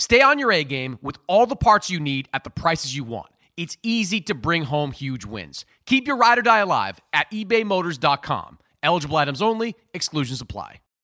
Stay on your A game with all the parts you need at the prices you want. It's easy to bring home huge wins. Keep your ride or die alive at ebaymotors.com. Eligible items only, exclusions apply.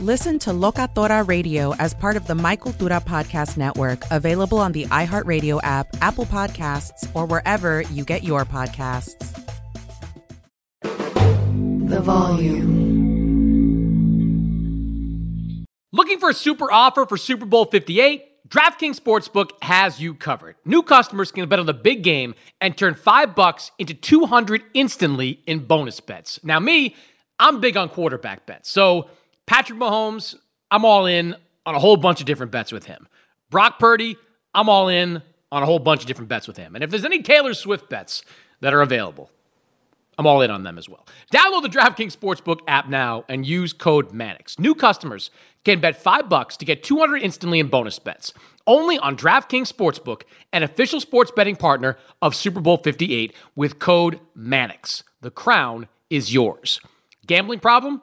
Listen to Locatora Radio as part of the My Cultura Podcast Network, available on the iHeartRadio app, Apple Podcasts, or wherever you get your podcasts. The volume. Looking for a super offer for Super Bowl 58? DraftKings Sportsbook has you covered. New customers can bet on the big game and turn 5 bucks into 200 instantly in bonus bets. Now me, I'm big on quarterback bets. So, Patrick Mahomes, I'm all in on a whole bunch of different bets with him. Brock Purdy, I'm all in on a whole bunch of different bets with him. And if there's any Taylor Swift bets that are available, I'm all in on them as well. Download the DraftKings Sportsbook app now and use code Mannix. New customers can bet 5 bucks to get 200 instantly in bonus bets. Only on DraftKings Sportsbook, an official sports betting partner of Super Bowl 58 with code Mannix. The crown is yours. Gambling problem?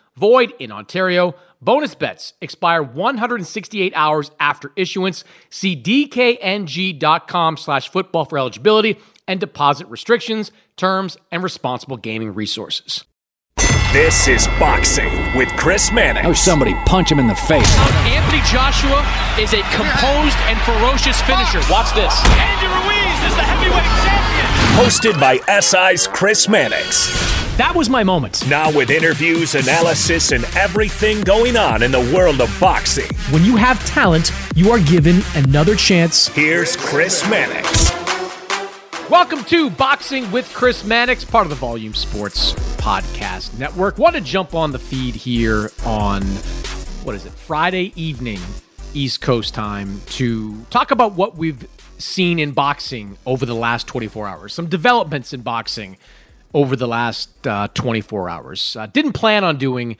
void in Ontario. Bonus bets expire 168 hours after issuance. See dkng.com slash football for eligibility and deposit restrictions, terms, and responsible gaming resources. This is Boxing with Chris Mannix. Oh, somebody punch him in the face. Anthony Joshua is a composed and ferocious finisher. Watch this. Andy Ruiz is the heavyweight champion. Hosted by SI's Chris Mannix. That was my moment. Now, with interviews, analysis, and everything going on in the world of boxing. When you have talent, you are given another chance. Here's Chris Mannix. Welcome to Boxing with Chris Mannix, part of the Volume Sports Podcast Network. Want to jump on the feed here on what is it, Friday evening, East Coast time, to talk about what we've seen in boxing over the last 24 hours, some developments in boxing over the last uh, 24 hours. Uh, didn't plan on doing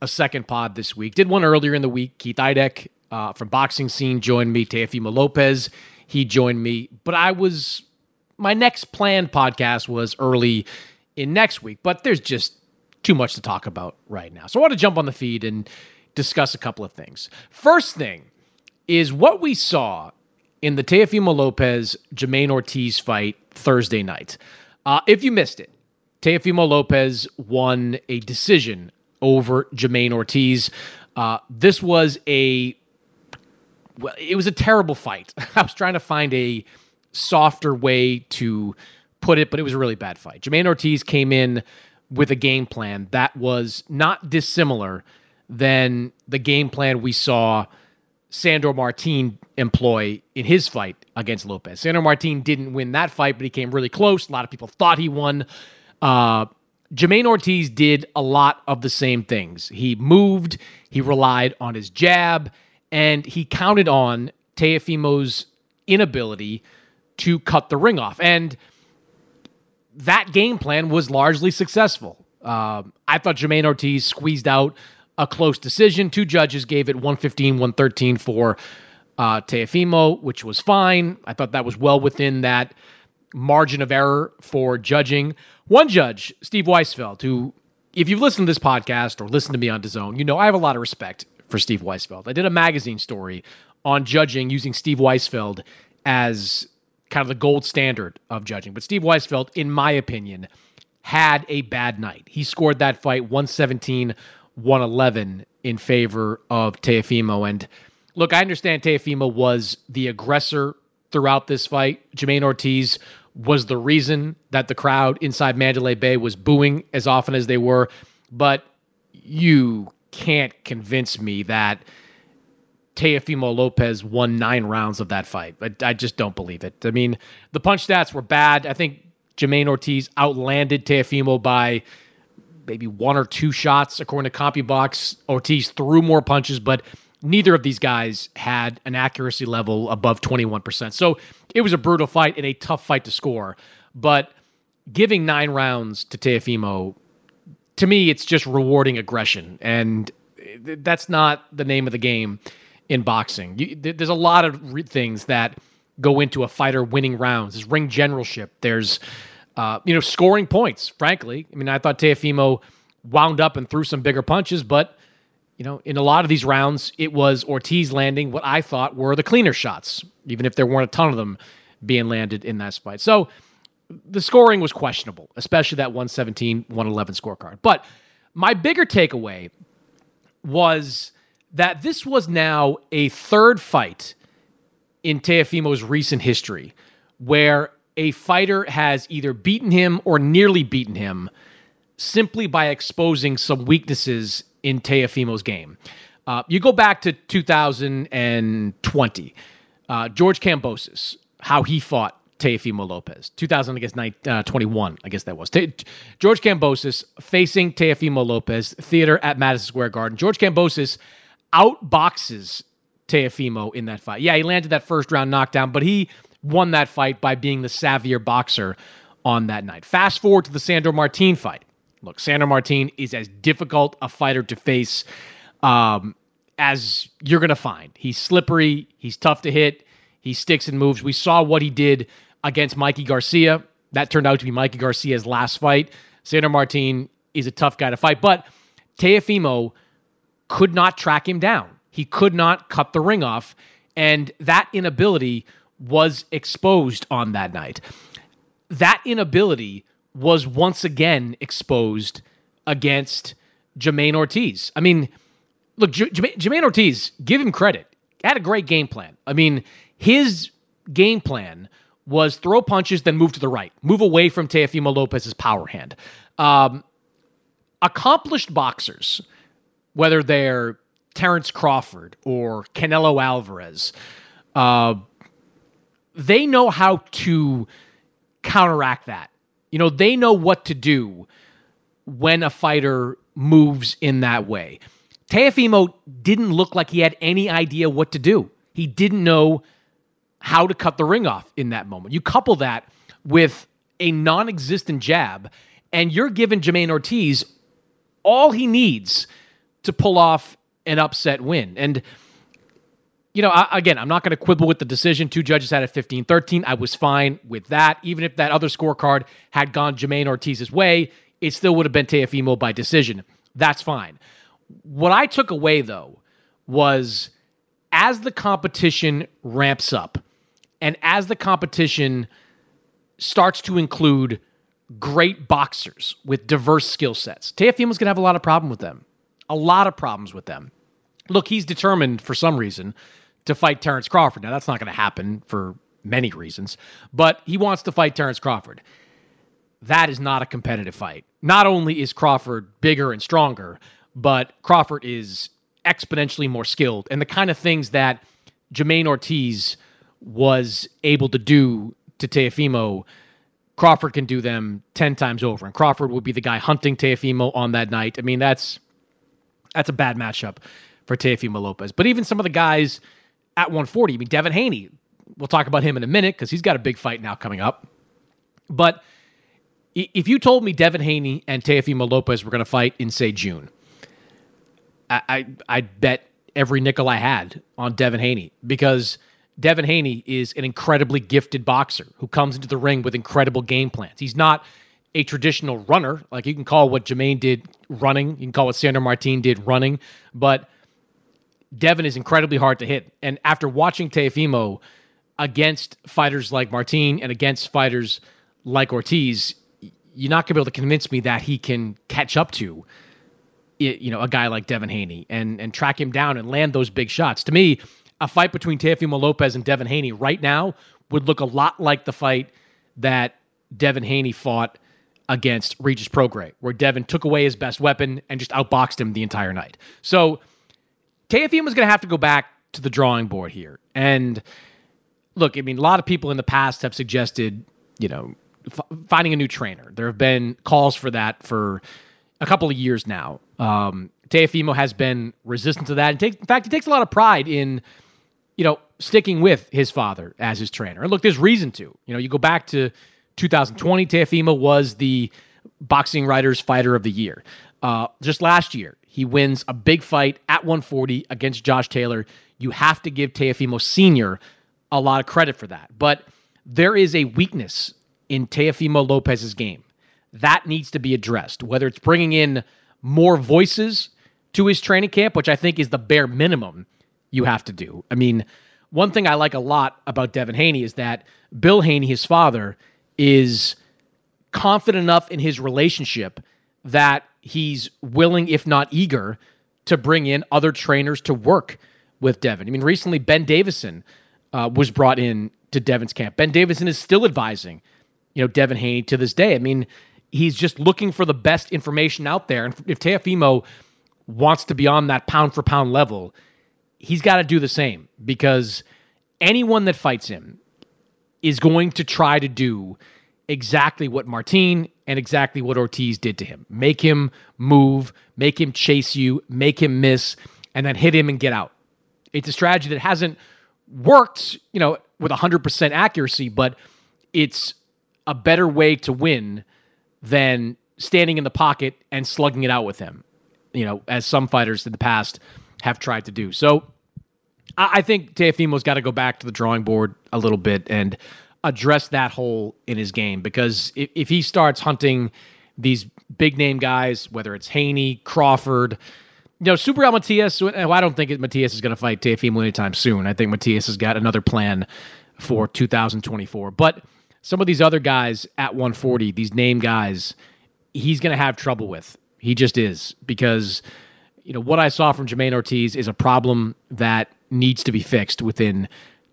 a second pod this week. Did one earlier in the week. Keith Idec uh, from Boxing Scene joined me. Teofimo Lopez, he joined me. But I was my next planned podcast was early in next week, but there's just too much to talk about right now. So I want to jump on the feed and discuss a couple of things. First thing is what we saw in the Teofimo Lopez Jamaine Ortiz fight Thursday night. Uh, if you missed it, Teofimo Lopez won a decision over Jamaine Ortiz. Uh, this was a well, it was a terrible fight. I was trying to find a softer way to put it, but it was a really bad fight. Jamaine Ortiz came in with a game plan that was not dissimilar than the game plan we saw Sandor Martin employ in his fight against Lopez. Sandor Martin didn't win that fight, but he came really close. A lot of people thought he won. Uh, Jamaine Ortiz did a lot of the same things. He moved, he relied on his jab, and he counted on Teofimo's inability to cut the ring off. And that game plan was largely successful. Um, I thought Jamaine Ortiz squeezed out a close decision. Two judges gave it 115, 113 for uh, Teofimo, which was fine. I thought that was well within that margin of error for judging. One judge, Steve Weisfeld, who, if you've listened to this podcast or listened to me on DAZN, you know I have a lot of respect for Steve Weisfeld. I did a magazine story on judging using Steve Weisfeld as kind of the gold standard of judging. But Steve Weisfeld, in my opinion, had a bad night. He scored that fight 117 111 in favor of Teofimo. And look, I understand Teofimo was the aggressor throughout this fight. Jamaine Ortiz was the reason that the crowd inside Mandalay Bay was booing as often as they were. But you can't convince me that Teofimo Lopez won nine rounds of that fight. I, I just don't believe it. I mean, the punch stats were bad. I think Jamaine Ortiz outlanded Teofimo by maybe one or two shots, according to CompuBox. Ortiz threw more punches, but neither of these guys had an accuracy level above 21%. So it was a brutal fight and a tough fight to score. But giving nine rounds to Teofimo, to me, it's just rewarding aggression. And that's not the name of the game in boxing. You, there's a lot of re- things that go into a fighter winning rounds. There's ring generalship. There's uh, you know, scoring points, frankly. I mean, I thought Teofimo wound up and threw some bigger punches, but, you know, in a lot of these rounds, it was Ortiz landing what I thought were the cleaner shots, even if there weren't a ton of them being landed in that fight. So the scoring was questionable, especially that 117 111 scorecard. But my bigger takeaway was that this was now a third fight in Teofimo's recent history where a fighter has either beaten him or nearly beaten him simply by exposing some weaknesses in Teofimo's game. Uh, you go back to 2020, uh, George Kambosos, how he fought Teofimo Lopez. 2000, I guess, uh, 21, I guess that was. Te- George Kambosos facing Teofimo Lopez, theater at Madison Square Garden. George Kambosos outboxes Teofimo in that fight. Yeah, he landed that first round knockdown, but he won that fight by being the savvier boxer on that night. Fast forward to the Sandor Martin fight. Look, Sandor Martin is as difficult a fighter to face um, as you're going to find. He's slippery, he's tough to hit, he sticks and moves. We saw what he did against Mikey Garcia. That turned out to be Mikey Garcia's last fight. Sandor Martin is a tough guy to fight, but Teofimo could not track him down. He could not cut the ring off. And that inability was exposed on that night. That inability was once again exposed against Jamaine Ortiz. I mean, look, J- Jamaine Ortiz, give him credit, had a great game plan. I mean, his game plan was throw punches, then move to the right, move away from Teofimo Lopez's power hand. Um, accomplished boxers, whether they're Terrence Crawford or Canelo Alvarez, uh, they know how to counteract that. You know, they know what to do when a fighter moves in that way. Teofimo didn't look like he had any idea what to do. He didn't know how to cut the ring off in that moment. You couple that with a non existent jab, and you're giving Jamaine Ortiz all he needs to pull off an upset win. And you know, I, again, I'm not going to quibble with the decision. Two judges had it 15 13. I was fine with that. Even if that other scorecard had gone Jamaine Ortiz's way, it still would have been Teofimo by decision. That's fine. What I took away, though, was as the competition ramps up and as the competition starts to include great boxers with diverse skill sets, Teofimo's going to have a lot of problem with them. A lot of problems with them. Look, he's determined for some reason to fight Terrence Crawford. Now, that's not going to happen for many reasons, but he wants to fight Terrence Crawford. That is not a competitive fight. Not only is Crawford bigger and stronger, but Crawford is exponentially more skilled. And the kind of things that Jamaine Ortiz was able to do to Teofimo Crawford can do them 10 times over. And Crawford would be the guy hunting Teofimo on that night. I mean, that's that's a bad matchup for Teofimo Lopez. But even some of the guys at 140, I mean, Devin Haney, we'll talk about him in a minute because he's got a big fight now coming up. But if you told me Devin Haney and Teofimo Lopez were going to fight in, say, June, I, I, I'd bet every nickel I had on Devin Haney because Devin Haney is an incredibly gifted boxer who comes into the ring with incredible game plans. He's not a traditional runner. Like you can call what Jermaine did running, you can call what Sandor Martin did running, but Devin is incredibly hard to hit. And after watching Teofimo against fighters like Martin and against fighters like Ortiz, you're not going to be able to convince me that he can catch up to you know a guy like Devin Haney and and track him down and land those big shots. To me, a fight between Teofimo Lopez and Devin Haney right now would look a lot like the fight that Devin Haney fought against Regis Prograis, where Devin took away his best weapon and just outboxed him the entire night. So Teofimo is going to have to go back to the drawing board here. And look, I mean, a lot of people in the past have suggested, you know, f- finding a new trainer. There have been calls for that for a couple of years now. Um, Teofimo has been resistant to that. And take, in fact, he takes a lot of pride in, you know, sticking with his father as his trainer. And look, there's reason to. You know, you go back to 2020, Teofimo was the Boxing Writers Fighter of the Year. Uh, just last year, he wins a big fight at 140 against Josh Taylor. You have to give Teofimo Sr. a lot of credit for that. But there is a weakness in Teofimo Lopez's game that needs to be addressed, whether it's bringing in more voices to his training camp, which I think is the bare minimum you have to do. I mean, one thing I like a lot about Devin Haney is that Bill Haney, his father, is confident enough in his relationship that he's willing, if not eager, to bring in other trainers to work with Devin. I mean, recently Ben Davison uh, was brought in to Devin's camp. Ben Davison is still advising, you know, Devin Haney to this day. I mean, he's just looking for the best information out there. And if Teofimo wants to be on that pound for pound level, he's got to do the same because anyone that fights him is going to try to do exactly what Martin and exactly what Ortiz did to him. Make him move, make him chase you, make him miss, and then hit him and get out. It's a strategy that hasn't worked, you know, with 100% accuracy, but it's a better way to win than standing in the pocket and slugging it out with him, you know, as some fighters in the past have tried to do. So I, think Teofimo's got to go back to the drawing board a little bit and address that hole in his game because if, if he starts hunting these big name guys, whether it's Haney, Crawford, you know, Subriel Matias, well, I don't think Matias is going to fight Teofimo anytime soon. I think Matias has got another plan for 2024. But some of these other guys at 140, these name guys, he's going to have trouble with. He just is because you know what I saw from Jermaine Ortiz is a problem that needs to be fixed within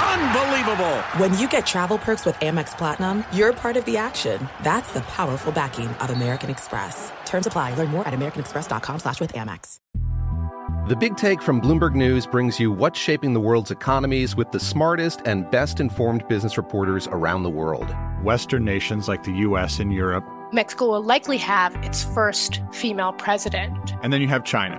Unbelievable! When you get travel perks with Amex Platinum, you're part of the action. That's the powerful backing of American Express. Terms apply. Learn more at americanexpress.com slash with Amex. The Big Take from Bloomberg News brings you what's shaping the world's economies with the smartest and best informed business reporters around the world. Western nations like the U.S. and Europe. Mexico will likely have its first female president. And then you have China.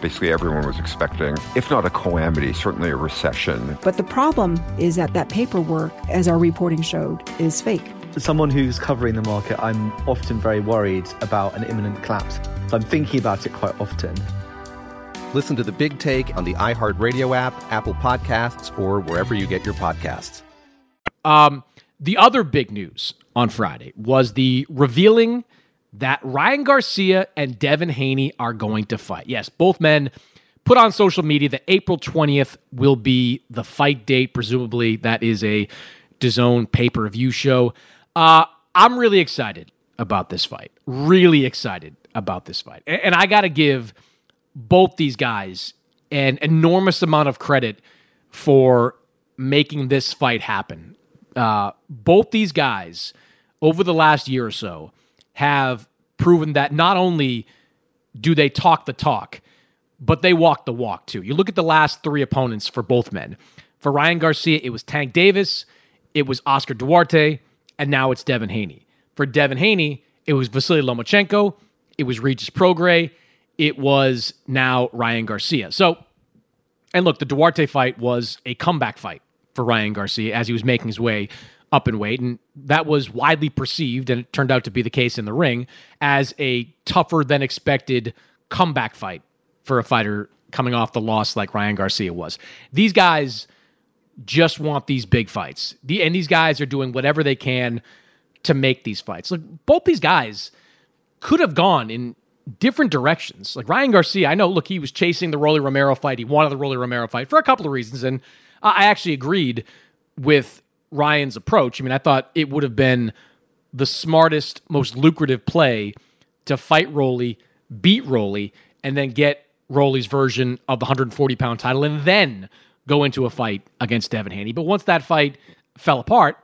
Basically, everyone was expecting, if not a calamity, certainly a recession. But the problem is that that paperwork, as our reporting showed, is fake. As someone who's covering the market, I'm often very worried about an imminent collapse. So I'm thinking about it quite often. Listen to the big take on the iHeartRadio app, Apple Podcasts, or wherever you get your podcasts. Um, the other big news on Friday was the revealing that Ryan Garcia and Devin Haney are going to fight. Yes, both men put on social media that April 20th will be the fight date. Presumably, that is a DAZN pay per view show. Uh, I'm really excited about this fight. Really excited about this fight. And, and I got to give both these guys an enormous amount of credit for making this fight happen uh, both these guys over the last year or so have proven that not only do they talk the talk, but they walk the walk too. You look at the last three opponents for both men. For Ryan Garcia, it was Tank Davis, it was Oscar Duarte, and now it's Devin Haney. For Devin Haney, it was Vasily Lomachenko, it was Regis Prograis, it was now Ryan Garcia. So, and look, the Duarte fight was a comeback fight for Ryan Garcia as he was making his way up in weight. And that was widely perceived, and it turned out to be the case in the ring, as a tougher than expected comeback fight for a fighter coming off the loss like Ryan Garcia was. These guys just want these big fights. The, and these guys are doing whatever they can to make these fights. Look, both these guys could have gone in different directions. Like Ryan Garcia, I know, look, he was chasing the Rolly Romero fight. He wanted the Rolly Romero fight for a couple of reasons. And I actually agreed with Ryan's approach. I mean, I thought it would have been the smartest, most lucrative play to fight Rolly, beat Rolly, and then get Rolly's version of the 140 pound title and then go into a fight against Devin Haney. But once that fight fell apart,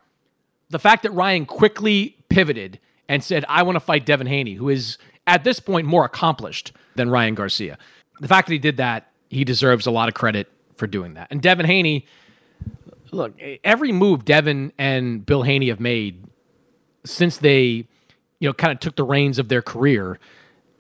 the fact that Ryan quickly pivoted and said, I want to fight Devin Haney, who is at this point more accomplished than Ryan Garcia. The fact that he did that, he deserves a lot of credit for doing that. And Devin Haney, look, every move Devin and Bill Haney have made since they, you know, kind of took the reins of their career,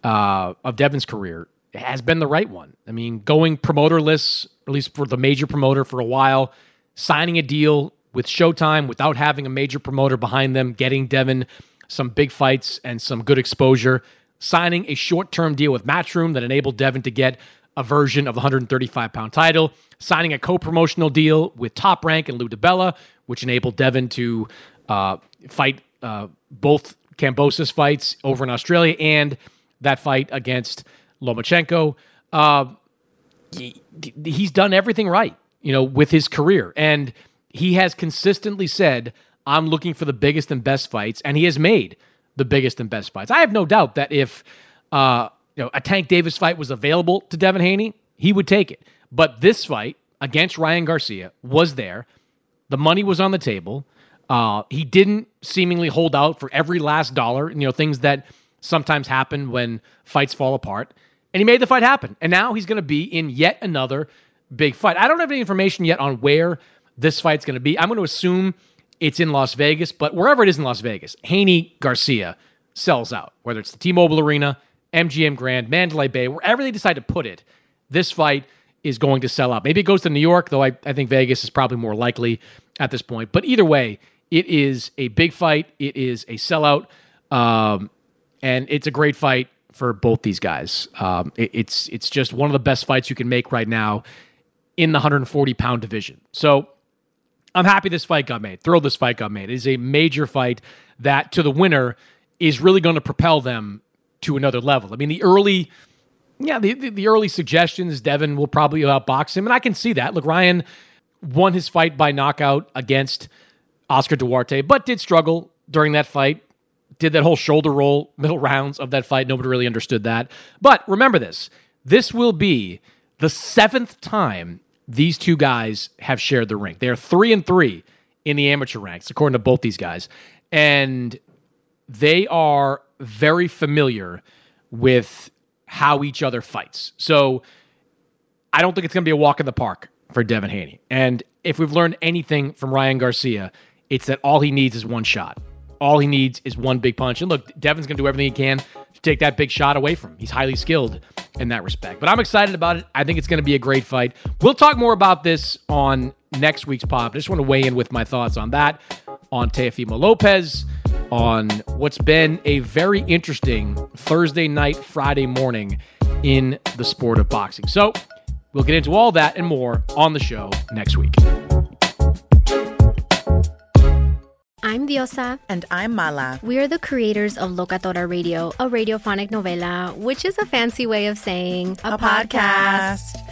uh, of Devin's career, has been the right one. I mean, going promoterless, at least for the major promoter for a while, signing a deal with Showtime without having a major promoter behind them, getting Devin some big fights and some good exposure, signing a short term deal with Matchroom that enabled Devin to get a version of the 135 pound title, signing a co promotional deal with Top Rank and Lou DiBella, which enabled Devin to uh, fight uh, both Kambosos fights over in Australia and that fight against Lomachenko. Uh, he, he's done everything right, you know, with his career. And he has consistently said, I'm looking for the biggest and best fights. And he has made the biggest and best fights. I have no doubt that if, uh, you know, a Tank Davis fight was available to Devin Haney, he would take it. But this fight against Ryan Garcia was there. The money was on the table. Uh, he didn't seemingly hold out for every last dollar, you know, things that sometimes happen when fights fall apart. And he made the fight happen. And now he's going to be in yet another big fight. I don't have any information yet on where this fight's going to be. I'm going to assume it's in Las Vegas, but wherever it is in Las Vegas, Haney Garcia sells out, whether it's the T Mobile Arena, MGM Grand, Mandalay Bay, wherever they decide to put it, this fight is going to sell out. Maybe it goes to New York, though I, I think Vegas is probably more likely at this point. But either way, it is a big fight. It is a sellout. Um, and it's a great fight for both these guys. Um, it, it's it's just one of the best fights you can make right now in the 140 pound division. So I'm happy this fight got made. Thrilled this fight got made. It is a major fight that to the winner is really going to propel them to another level. I mean, the early, yeah, the, the, the early suggestions, Devin will probably outbox him, and I can see that. Look, Ryan won his fight by knockout against Oscar Duarte, but did struggle during that fight. Did that whole shoulder roll middle rounds of that fight. Nobody really understood that. But remember this this will be the seventh time these two guys have shared the ring. They are three and three in the amateur ranks, according to both these guys. And they are very familiar with how each other fights. So I don't think it's going to be a walk in the park for Devin Haney. And if we've learned anything from Ryan Garcia, it's that all he needs is one shot. All he needs is one big punch. And look, Devin's going to do everything he can to take that big shot away from him. He's highly skilled in that respect. But I'm excited about it. I think it's going to be a great fight. We'll talk more about this on next week's pop. I just want to weigh in with my thoughts on that, on Teofimo Lopez, on what's been a very interesting Thursday night, Friday morning in the sport of boxing. So we'll get into all that and more on the show next week. I'm Diosa. And I'm Mala. We are the creators of Locatora Radio, a radiophonic novela, which is a fancy way of saying a, a podcast. podcast.